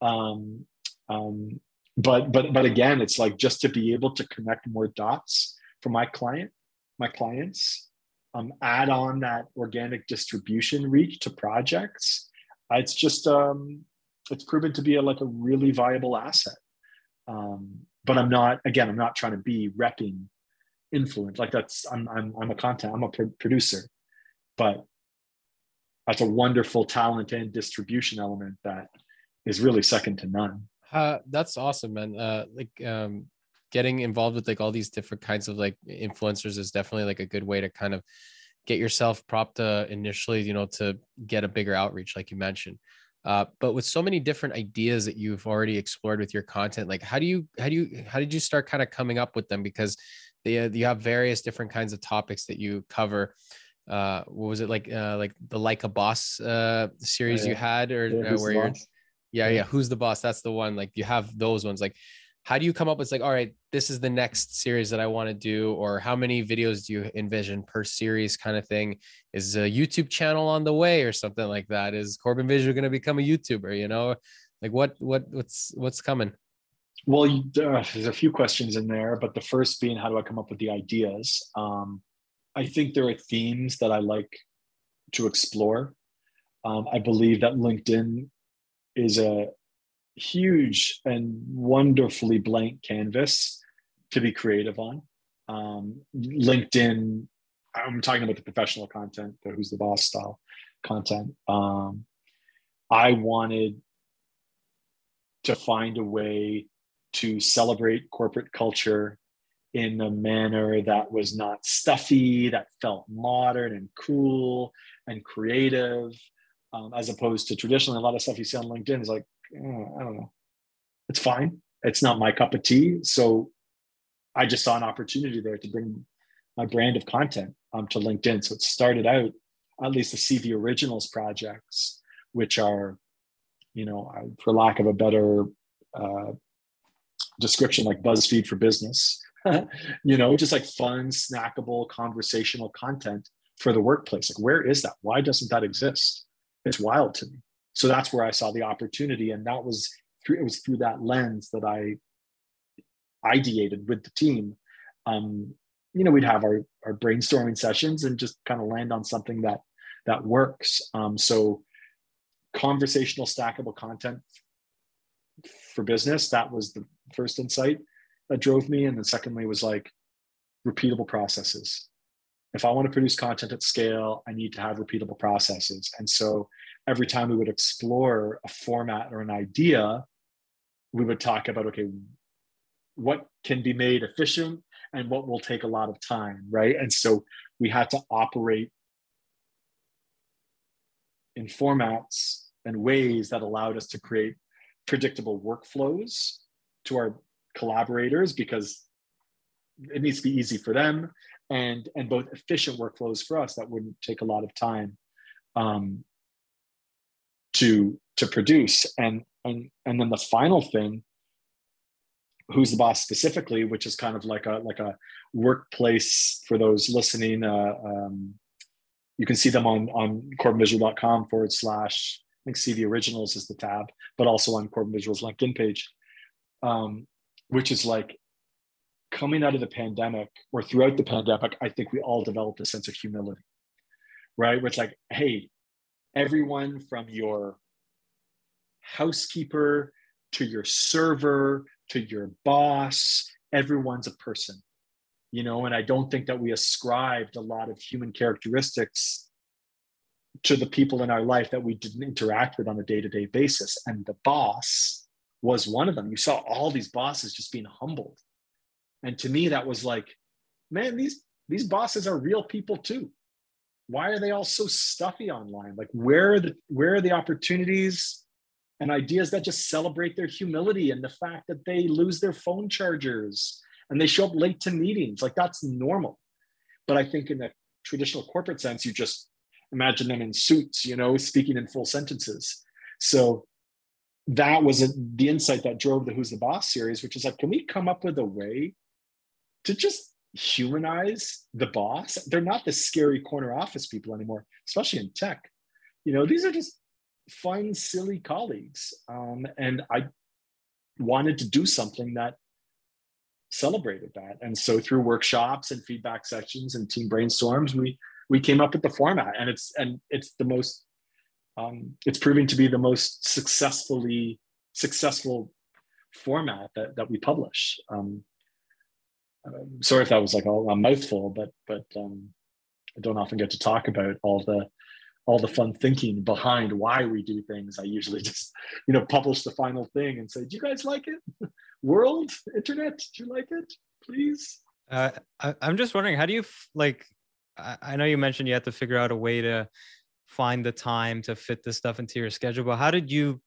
Um, um, but but but again, it's like just to be able to connect more dots for my client, my clients, um, add on that organic distribution reach to projects. It's just um, it's proven to be a, like a really viable asset. Um, but I'm not again I'm not trying to be repping influence like that's I'm I'm I'm a content I'm a pro- producer but that's a wonderful talent and distribution element that is really second to none uh, that's awesome man uh, like um, getting involved with like all these different kinds of like influencers is definitely like a good way to kind of get yourself propped uh, initially you know to get a bigger outreach like you mentioned uh, but with so many different ideas that you've already explored with your content, like how do you how do you how did you start kind of coming up with them? Because they uh, you have various different kinds of topics that you cover. Uh, what was it like? Uh, like the like a boss uh series oh, yeah. you had, or yeah, uh, where you're, yeah, yeah, who's the boss? That's the one. Like you have those ones. Like how do you come up with like all right this is the next series that i want to do? Or how many videos do you envision per series kind of thing? Is a youtube channel on the way or something like that? Is corbin visual going to become a youtuber you know? Like what what what's what's coming? Well uh, there's a few questions in there but the first being how do i come up with the ideas? Um, i think there are themes that i like to explore. Um, i believe that linkedin is a huge and wonderfully blank canvas to be creative on. Um, LinkedIn, I'm talking about the professional content, the who's the boss style content. Um, I wanted to find a way to celebrate corporate culture in a manner that was not stuffy, that felt modern and cool and creative, um, as opposed to traditionally a lot of stuff you see on LinkedIn is like oh, I don't know. It's fine. It's not my cup of tea. So I just saw an opportunity there to bring my brand of content um, to LinkedIn. So it started out, at least the CV Originals projects, which are, you know, for lack of a better uh, description, like BuzzFeed for business, you know, just like fun, snackable, conversational content for the workplace. Like, where is that? Why doesn't that exist? It's wild to me so that's where I saw the opportunity, and that was through it was through that lens that I ideated with the team. Um, you know, we'd have our our brainstorming sessions and just kind of land on something that that works. Um, so conversational stackable content for business that was the first insight that drove me and then secondly was like repeatable processes if i want to produce content at scale i need to have repeatable processes and so every time we would explore a format or an idea, we would talk about okay, what can be made efficient and what will take a lot of time, right? And so we had to operate in formats and ways that allowed us to create predictable workflows to our collaborators because it needs to be easy for them and and both efficient workflows for us that wouldn't take a lot of time um, to to produce. And and and then the final thing who's the boss specifically which is kind of like a like a workplace for those listening uh, um, you can see them on on corbinvisual.com forward slash i think cv originals is the tab but also on corbin visuals linkedin page um, which is like coming out of the pandemic or throughout the pandemic i think we all developed a sense of humility right? Where it's like hey everyone from your housekeeper to your server to your boss everyone's a person. You know and i don't think that we ascribed a lot of human characteristics to the people in our life that we didn't interact with on a day-to-day basis. And the boss was one of them. You saw all these bosses just being humbled. And to me that was like man these these bosses are real people too why are they all so stuffy online like where are the where are the opportunities and ideas that just celebrate their humility and the fact that they lose their phone chargers and they show up late to meetings. Like that's normal. But I think in the traditional corporate sense, you just imagine them in suits, you know, speaking in full sentences. So that was a, the insight that drove the Who's the Boss series, which is like, can we come up with a way to just humanize the boss? They're not the scary corner office people anymore, especially in tech. You know, these are just fun, silly colleagues. Um, and I wanted to do something that celebrated that. And so through workshops and feedback sessions and team brainstorms, we we came up with the format. And it's and it's the most um, it's proving to be the most successfully successful format that that we publish. Um, um, sorry if that was like a, a mouthful, but but um, I don't often get to talk about all the all the fun thinking behind why we do things. I usually just, you know, publish the final thing and say, "Do you guys like it? World, internet, do you like it? Please." Uh, I, am just wondering, how do you like? I, I know you mentioned you had to figure out a way to find the time to fit this stuff into your schedule, but how did you?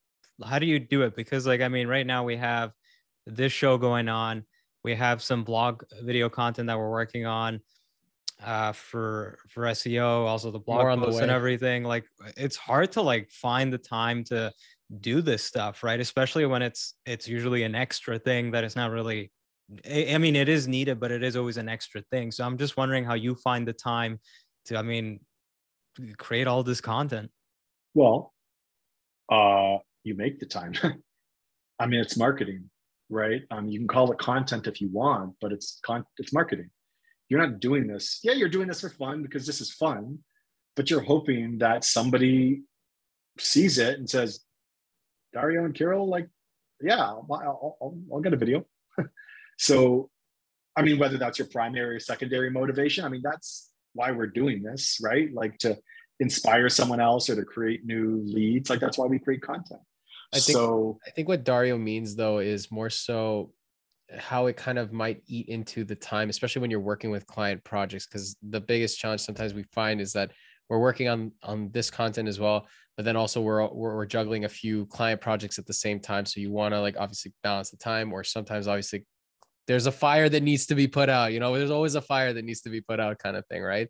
How do you do it? Because, like, I mean, right now we have this show going on. We have some blog video content that we're working on uh, for for SEO, also the blog posts and everything. Like it's hard to like find the time to do this stuff, right? Especially when it's it's usually an extra thing that is not really. I mean, it is needed, but it is always an extra thing. So I'm just wondering how you find the time to. I mean, create all this content. Well, uh, you make the time. I mean, it's marketing, right? Um, you can call it content if you want, but it's con- it's marketing you're not doing this. Yeah, you're doing this for fun because this is fun, but you're hoping that somebody sees it and says, Dario and Kyrill, like, yeah, I'll, I'll, I'll get a video. so, I mean, whether that's your primary or secondary motivation, I mean, that's why we're doing this, right? Like to inspire someone else or to create new leads. Like that's why we create content. I think, so I think what Dario means though is more so how it kind of might eat into the time, especially when you're working with client projects. Because the biggest challenge sometimes we find is that we're working on on this content as well, but then also we're we're, we're juggling a few client projects at the same time. So you want to like obviously balance the time, or sometimes obviously there's a fire that needs to be put out. You know, there's always a fire that needs to be put out, kind of thing, right?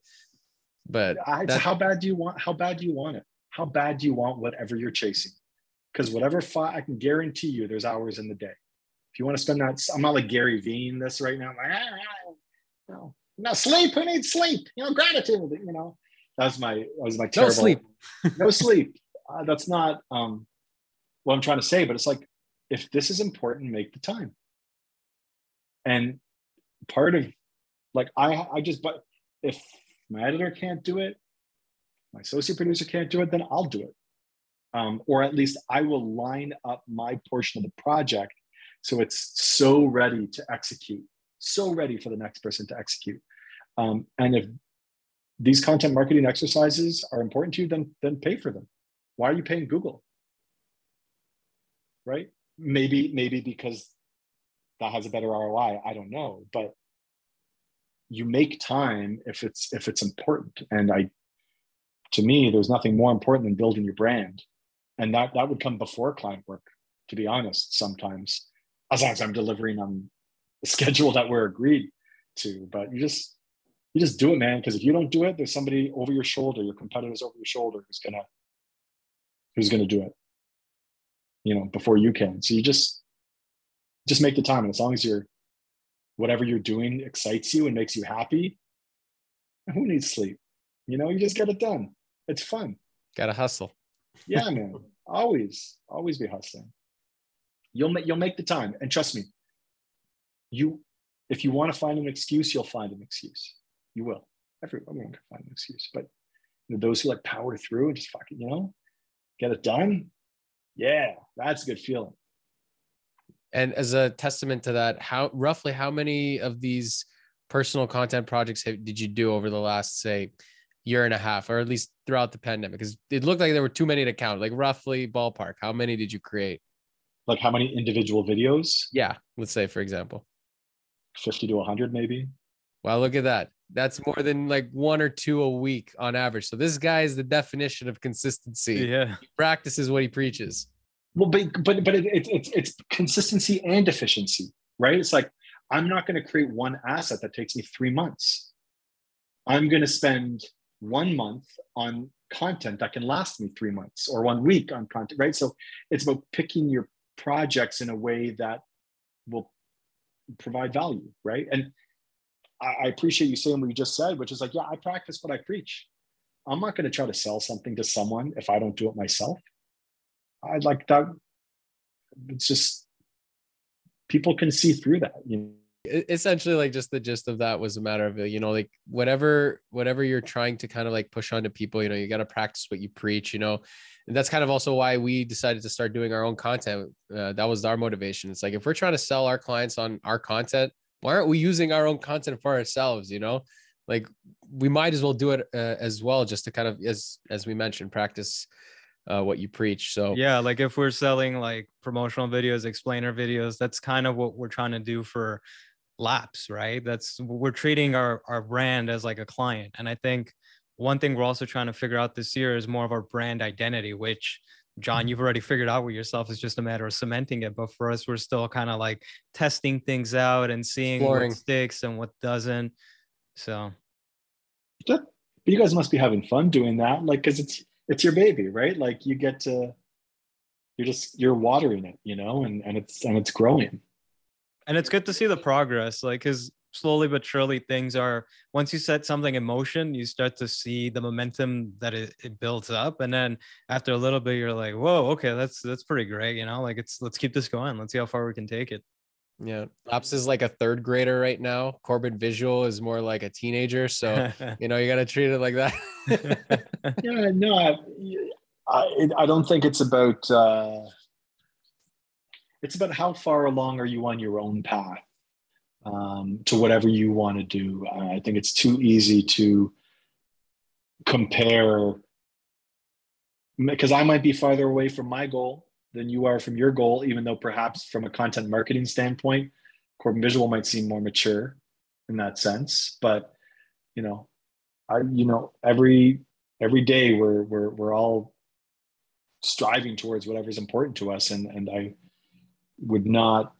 But how bad do you want? How bad do you want it? How bad do you want whatever you're chasing? Because whatever fire, I can guarantee you, there's hours in the day if you want to spend that, I'm not like Gary Vee this right now. I'm like, ah, no, no sleep. Who needs sleep? You know, gratitude. You know, that's my that was my terrible. No sleep. no sleep. Uh, that's not um, what I'm trying to say. But it's like, if this is important, make the time. And part of like I I just but if my editor can't do it, my associate producer can't do it, then I'll do it. Um, or at least I will line up my portion of the project so it's so ready to execute, so ready for the next person to execute. Um, and if these content marketing exercises are important to you, then, then pay for them. Why are you paying Google? Right? Maybe, maybe because that has a better ROI. I don't know, but you make time if it's if it's important. And I to me, there's nothing more important than building your brand. And that that would come before client work, to be honest, sometimes as long as I'm delivering on the schedule that we're agreed to. But you just you just do it, man. Because if you don't do it, there's somebody over your shoulder, your competitors over your shoulder, who's gonna who's gonna do it. You know, before you can. So you just just make the time, and as long as you're whatever you're doing excites you and makes you happy, who needs sleep? You know, you just get it done. It's fun. Gotta hustle. Yeah, man. Always, always be hustling. You'll make you'll make the time, and trust me. You, if you want to find an excuse, you'll find an excuse. You will. Everyone can find an excuse, but those who like power through and just fucking you know get it done. Yeah, that's a good feeling. And as a testament to that, how roughly how many of these personal content projects have, did you do over the last say year and a half, or at least throughout the pandemic? Because it looked like there were too many to count. Like roughly ballpark, how many did you create? like how many individual videos? Yeah, let's say for example, 50 to 100 maybe. Wow, look at that. That's more than like one or two a week on average. So this guy is the definition of consistency. Yeah. He practices what he preaches. well, but but but it, it, it's it's consistency and efficiency, right? It's like I'm not going to create one asset that takes me three months. I'm going to spend one month on content that can last me three months or one week on content, right? So it's about picking your projects in a way that will provide value, right? And I, appreciate you saying what you just said, which is like, yeah, I practice what I preach. I'm not going to try to sell something to someone if I don't do it myself. I'd like that. It's just people can see through that. You know? Essentially like just the gist of that was a matter of you know like whatever whatever you're trying to kind of like push onto people you know you got to practice what you preach you know? And that's kind of also why we decided to start doing our own content uh, that was our motivation. It's like if we're trying to sell our clients on our content why aren't we using our own content for ourselves you know? Like we might as well do it uh, as well just to kind of as as we mentioned practice uh, what you preach so. Yeah like if we're selling like promotional videos explainer videos that's kind of what we're trying to do for Lapse right that's we're treating our our brand as like a client and i think one thing we're also trying to figure out this year is more of our brand identity which Jon mm-hmm. you've already figured out with yourself it's just a matter of cementing it but for us we're still kind of like testing things out and seeing Exploring. what sticks and what doesn't so but you guys must be having fun doing that like because it's it's your baby right like you get to you're just you're watering it you know and and it's and it's growing and it's good to see the progress like because slowly but surely things are once you set something in motion you start to see the momentum that it, it builds up. And then after a little bit you're like whoa okay that's that's pretty great you know? Like it's let's keep this going. Let's see how far we can take it. Yeah. Lapse is like a third grader right now. Corbin visual is more like a teenager. So you know you got to treat it like that. Yeah no I, I, I don't think it's about uh it's about how far along are you on your own path um, to whatever you want to do. I think it's too easy to compare because I might be farther away from my goal than you are from your goal, even though perhaps from a content marketing standpoint, Corbin Visual might seem more mature in that sense. But you know, I you know every every day we're we're we're all striving towards whatever's important to us, and and I would not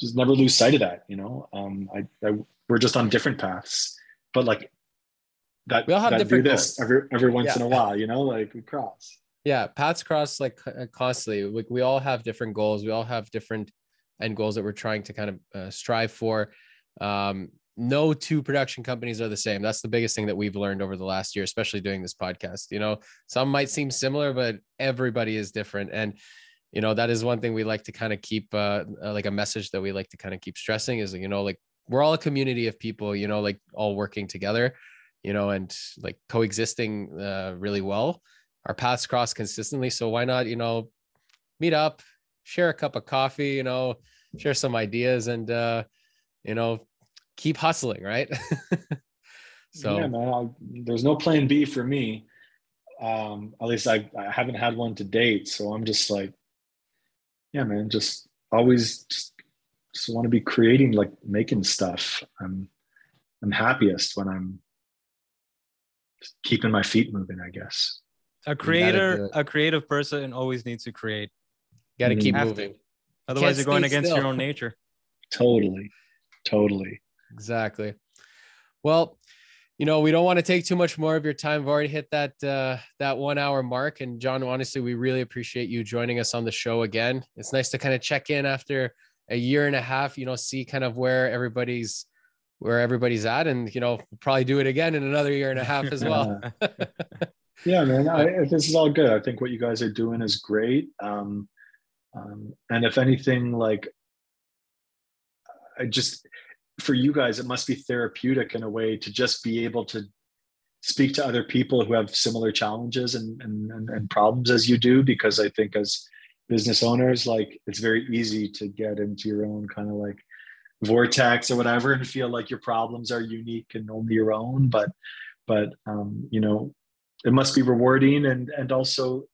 just never lose sight of that. You know, um, I, I we're just on different paths, but like that we all have that different do this every every once yeah. in a while. You know, like we cross. Yeah, paths cross like uh, constantly. Like we all have different goals. We all have different end goals that we're trying to kind of uh, strive for. Um, no two production companies are the same. That's the biggest thing that we've learned over the last year, especially doing this podcast. You know, some might seem similar, but everybody is different. And you know that is one thing we like to kind of keep uh, uh, like a message that we like to kind of keep stressing is you know like we're all a community of people you know like all working together you know and like coexisting uh, really well. Our paths cross consistently so why not you know meet up share a cup of coffee you know share some ideas and uh you know keep hustling right? So yeah man there's no plan b for me. Um at least I, I haven't had one to date so i'm just like yeah, man, just always just, just want to be creating, like making stuff. I'm I'm happiest when I'm keeping my feet moving, I guess. A creator, a creative person always needs to create. Got to mm-hmm. keep moving. To. Otherwise, Can't you're going against still. your own nature. Totally. Totally. Exactly. Well, you know, we don't want to take too much more of your time. We've already hit that uh, that one hour mark. And Jon, honestly, we really appreciate you joining us on the show again. It's nice to kind of check in after a year and a half. You know, see kind of where everybody's where everybody's at, and you know, probably do it again in another year and a half as well. yeah, man, I, this is all good. I think what you guys are doing is great. Um, um, and if anything, like, I just for you guys, it must be therapeutic in a way to just be able to speak to other people who have similar challenges and, and, and, problems as you do, because I think as business owners, like it's very easy to get into your own kind of like vortex or whatever and feel like your problems are unique and only your own. But, but, um, you know, it must be rewarding and, and also,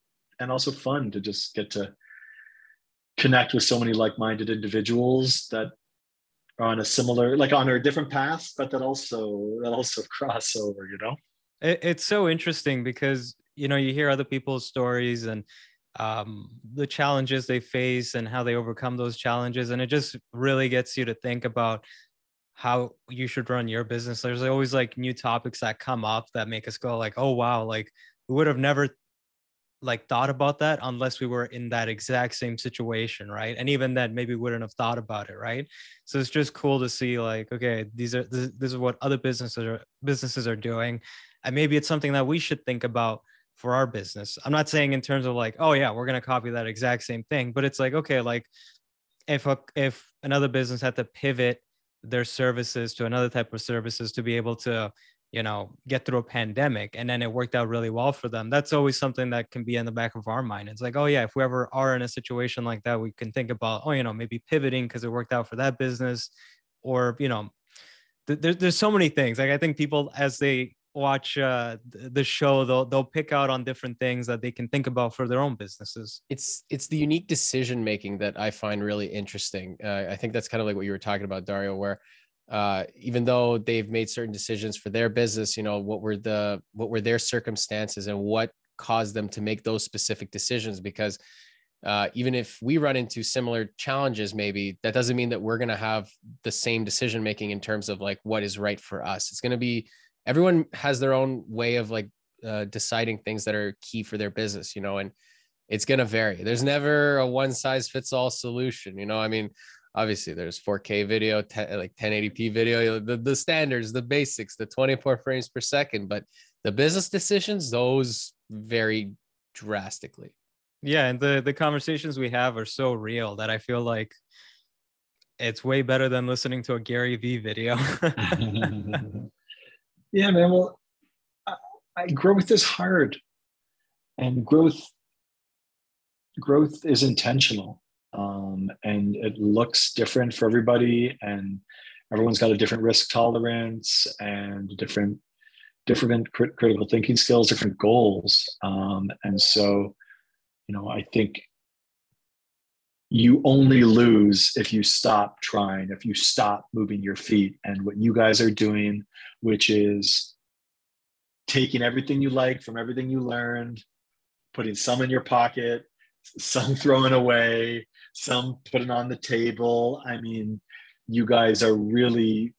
and also fun to just get to connect with so many like-minded individuals that on a similar like on a different path but that also that also cross over you know it, it's so interesting because you know you hear other people's stories and um, the challenges they face and how they overcome those challenges. And it just really gets you to think about how you should run your business. There's always like new topics that come up that make us go like, oh wow, like we would have never like thought about that unless we were in that exact same situation right? And even then maybe wouldn't have thought about it right? So it's just cool to see like okay these are this, this is what other businesses are businesses are doing. And maybe it's something that we should think about for our business. I'm not saying in terms of like oh yeah we're going to copy that exact same thing but it's like okay like if a, if another business had to pivot their services to another type of services to be able to you know get through a pandemic and then it worked out really well for them that's always something that can be in the back of our mind. It's like oh yeah if we ever are in a situation like that we can think about oh you know maybe pivoting because it worked out for that business or you know th- there's there's so many things like i think people as they watch uh, the show they'll they'll pick out on different things that they can think about for their own businesses. It's it's the unique decision making that i find really interesting uh, i think that's kind of like what you were talking about dario where uh, even though they've made certain decisions for their business, you know, what were the what were their circumstances and what caused them to make those specific decisions? Because uh, even if we run into similar challenges, maybe that doesn't mean that we're going to have the same decision making in terms of like what is right for us. It's going to be everyone has their own way of like uh, deciding things that are key for their business, you know, and it's going to vary. There's never a one size fits all solution, you know. I mean, obviously there's 4K video, 10, like 1080p video, the, the standards, the basics, the 24 frames per second, but the business decisions, those vary drastically. Yeah, and the the conversations we have are so real that I feel like it's way better than listening to a Gary Vee video. yeah, man. Well, I, I, growth is hard, and growth growth is intentional um, and it looks different for everybody and everyone's got a different risk tolerance and different different crit- critical thinking skills different goals. Um, and so you know i think you only lose if you stop trying if you stop moving your feet. And what you guys are doing which is taking everything you like from everything you learned putting some in your pocket some throwing away some putting on the table. I mean, you guys are really,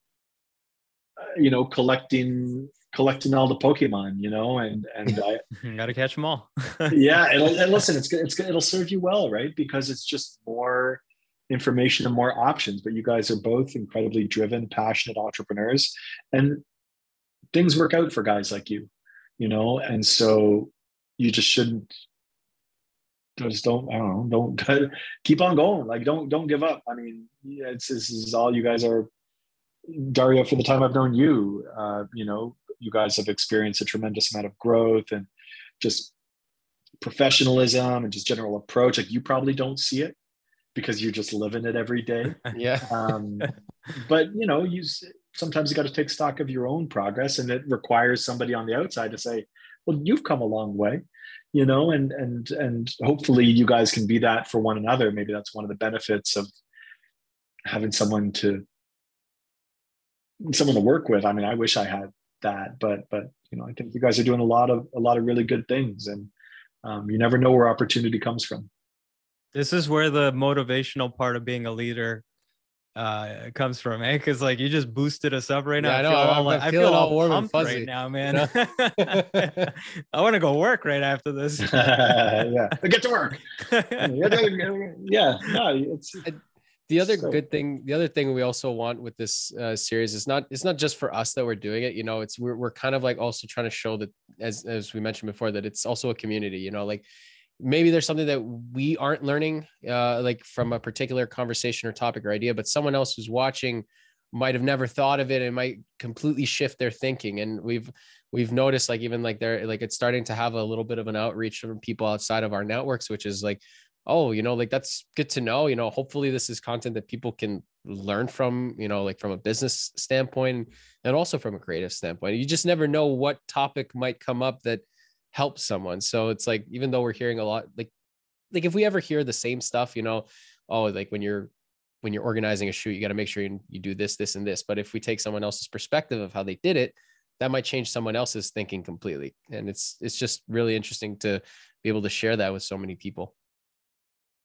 uh, you know, collecting collecting all the Pokemon, you know, and and I gotta catch them all. yeah, it'll, and listen, it's it's it'll serve you well, right? Because it's just more information and more options. But you guys are both incredibly driven, passionate entrepreneurs, and things work out for guys like you, you know, and so you just shouldn't just don't I don't know don't keep on going. Like don't don't give up. I mean it's this is all you guys are Dario for the time I've known you uh, you know you guys have experienced a tremendous amount of growth and just professionalism and just general approach. Like you probably don't see it because you're just living it every day. Yeah. Um, but you know you sometimes you got to take stock of your own progress and it requires somebody on the outside to say well you've come a long way you know and and and hopefully you guys can be that for one another. Maybe that's one of the benefits of having someone to someone to work with. I mean i wish i had that but but you know i think you guys are doing a lot of a lot of really good things and um, you never know where opportunity comes from. This is where the motivational part of being a leader uh comes from eh because like you just boosted us up right now. Yeah, I, know, I, all, I feel all, warm and fuzzy right now man. i want to go work right after this. Yeah get to work. Yeah no it's the other so. good thing the other thing we also want with this uh, series is not it's not just for us that we're doing it you know it's we're, we're kind of like also trying to show that as as we mentioned before that it's also a community you know like maybe there's something that we aren't learning uh, like from a particular conversation or topic or idea but someone else who's watching might have never thought of it and might completely shift their thinking. And we've we've noticed like even like they're like it's starting to have a little bit of an outreach from people outside of our networks which is like oh you know like that's good to know. You know hopefully this is content that people can learn from you know like from a business standpoint and also from a creative standpoint. You just never know what topic might come up that help someone. So it's like even though we're hearing a lot like like if we ever hear the same stuff, you know, oh like when you're when you're organizing a shoot, you got to make sure you, you do this, this, and this. But if we take someone else's perspective of how they did it, that might change someone else's thinking completely. And it's it's just really interesting to be able to share that with so many people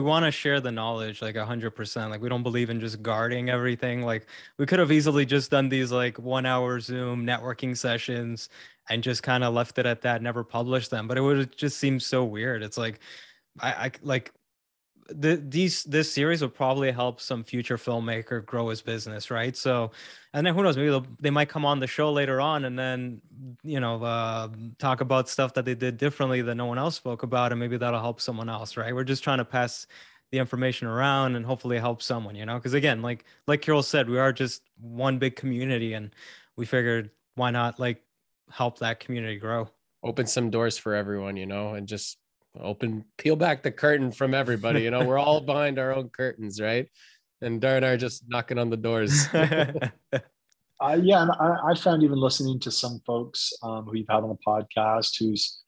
we want to share the knowledge like 100% like we don't believe in just guarding everything like we could have easily just done these like one hour zoom networking sessions and just kind of left it at that never published them but it would just seem so weird it's like i, I like the, these this series will probably help some future filmmaker grow his business, right? So, and then who knows, maybe they might come on the show later on and then you know uh, talk about stuff that they did differently that no one else spoke about, and maybe that'll help someone else, right? We're just trying to pass the information around and hopefully help someone, you know? Because again, like like Kyrill said, we are just one big community, and we figured why not like help that community grow, open some doors for everyone, you know, and just open peel back the curtain from everybody you know? We're all behind our own curtains right? And Darren are just knocking on the doors. Uh, yeah and I, I, found even listening to some folks um, who you've had on the podcast who's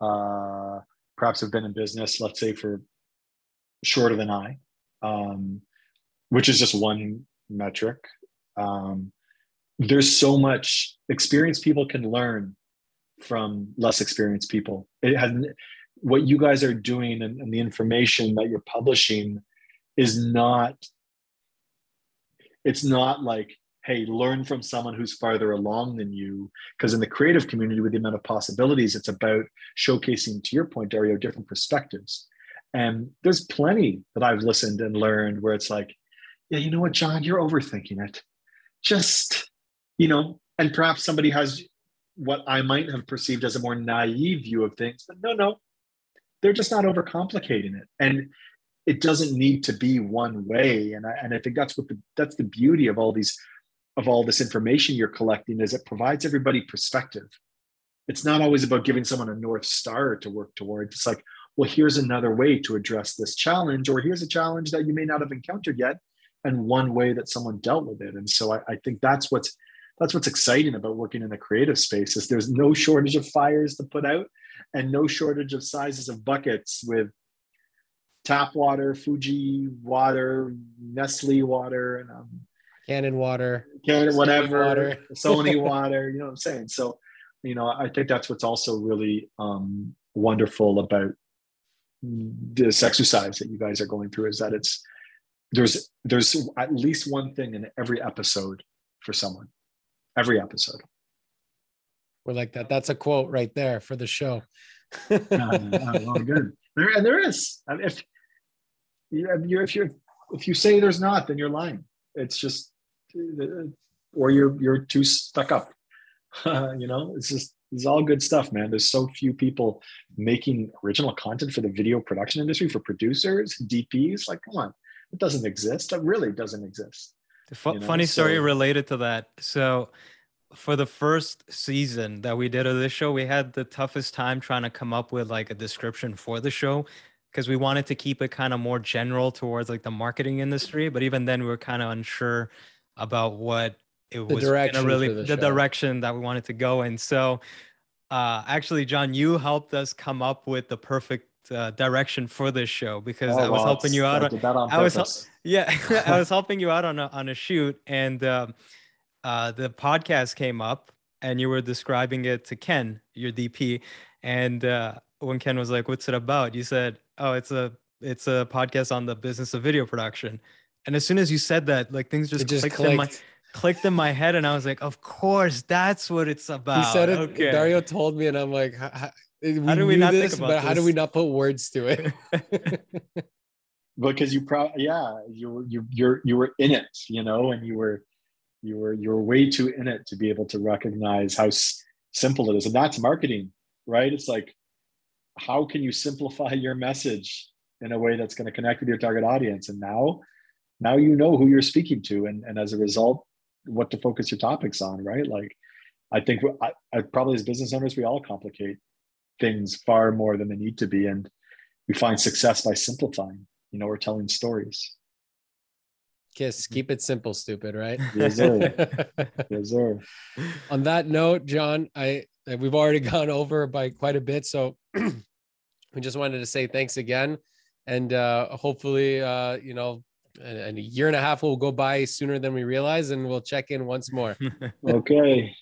uh, perhaps have been in business let's say for shorter than i um, which is just one metric. Um, there's so much experienced people can learn from less experienced people. It has what you guys are doing and, and the information that you're publishing is not it's not like hey learn from someone who's farther along than you. Because in the creative community with the amount of possibilities it's about showcasing to your point dario different perspectives. And there's plenty that i've listened and learned where it's like yeah you know what Jon you're overthinking it. Just you know and perhaps somebody has what i might have perceived as a more naive view of things but no no they're just not overcomplicating it. And it doesn't need to be one way. And I, and I think that's what the that's the beauty of all these of all this information you're collecting is it provides everybody perspective. It's not always about giving someone a north star to work towards. It's like well here's another way to address this challenge or here's a challenge that you may not have encountered yet and one way that someone dealt with it. And so I, I think that's what's that's what's exciting about working in the creative space is there's no shortage of fires to put out and no shortage of sizes of buckets with tap water, Fuji water, Nestle water, and um, Canon water, Canon whatever, Sony water. Sony water. You know what I'm saying? So, you know, I think that's what's also really um, wonderful about this exercise that you guys are going through is that it's there's there's at least one thing in every episode for someone, every episode. We're like that. That's a quote right there for the show. uh, well, good. There, and there is. I mean, if you if you if you say there's not, then you're lying. It's just, or you're you're too stuck up. Uh, you know, it's just it's all good stuff, man. There's so few people making original content for the video production industry for producers, DPs. Like, come on, it doesn't exist. It really doesn't exist. F- you know? Funny story so, related to that. So for the first season that we did of this show, we had the toughest time trying to come up with like a description for the show because we wanted to keep it kind of more general towards like the marketing industry. But even then, we were kind of unsure about what it the was direction really the, the direction that we wanted to go in. So, uh, actually, Jon, you helped us come up with the perfect uh, direction for this show because oh, I was helping you out. On, on I was, yeah, I was helping you out on a on a shoot and. Um, uh, the podcast came up and you were describing it to Ken, your DP, and uh, when Ken was like, "What's it about?" you said, "Oh, it's a it's a podcast on the business of video production." And as soon as you said that, like things just, just clicked, clicked, in my clicked in my head, and I was like, "Of course, that's what it's about." He said it. Okay. Dario told me, and I'm like, "How, how do we not this, think about but this? how do we not put words to it?" because you probably yeah you you you're you were in it you know and you were you were you were way too in it to be able to recognize how s- simple it is. And that's marketing right? It's like how can you simplify your message in a way that's going to connect with your target audience? And now now you know who you're speaking to. And, and as a result what to focus your topics on right? Like i think I, I probably as business owners we all complicate things far more than they need to be. And we find success by simplifying. You know we're telling stories Kiss. Mm-hmm. Keep it simple, stupid, right? Yes, sir. yes, sir. On that note, Jon, I we've already gone over by quite a bit, so we just wanted to say thanks again, and uh, hopefully, uh, you know, and a year and a half will go by sooner than we realize, and we'll check in once more. okay.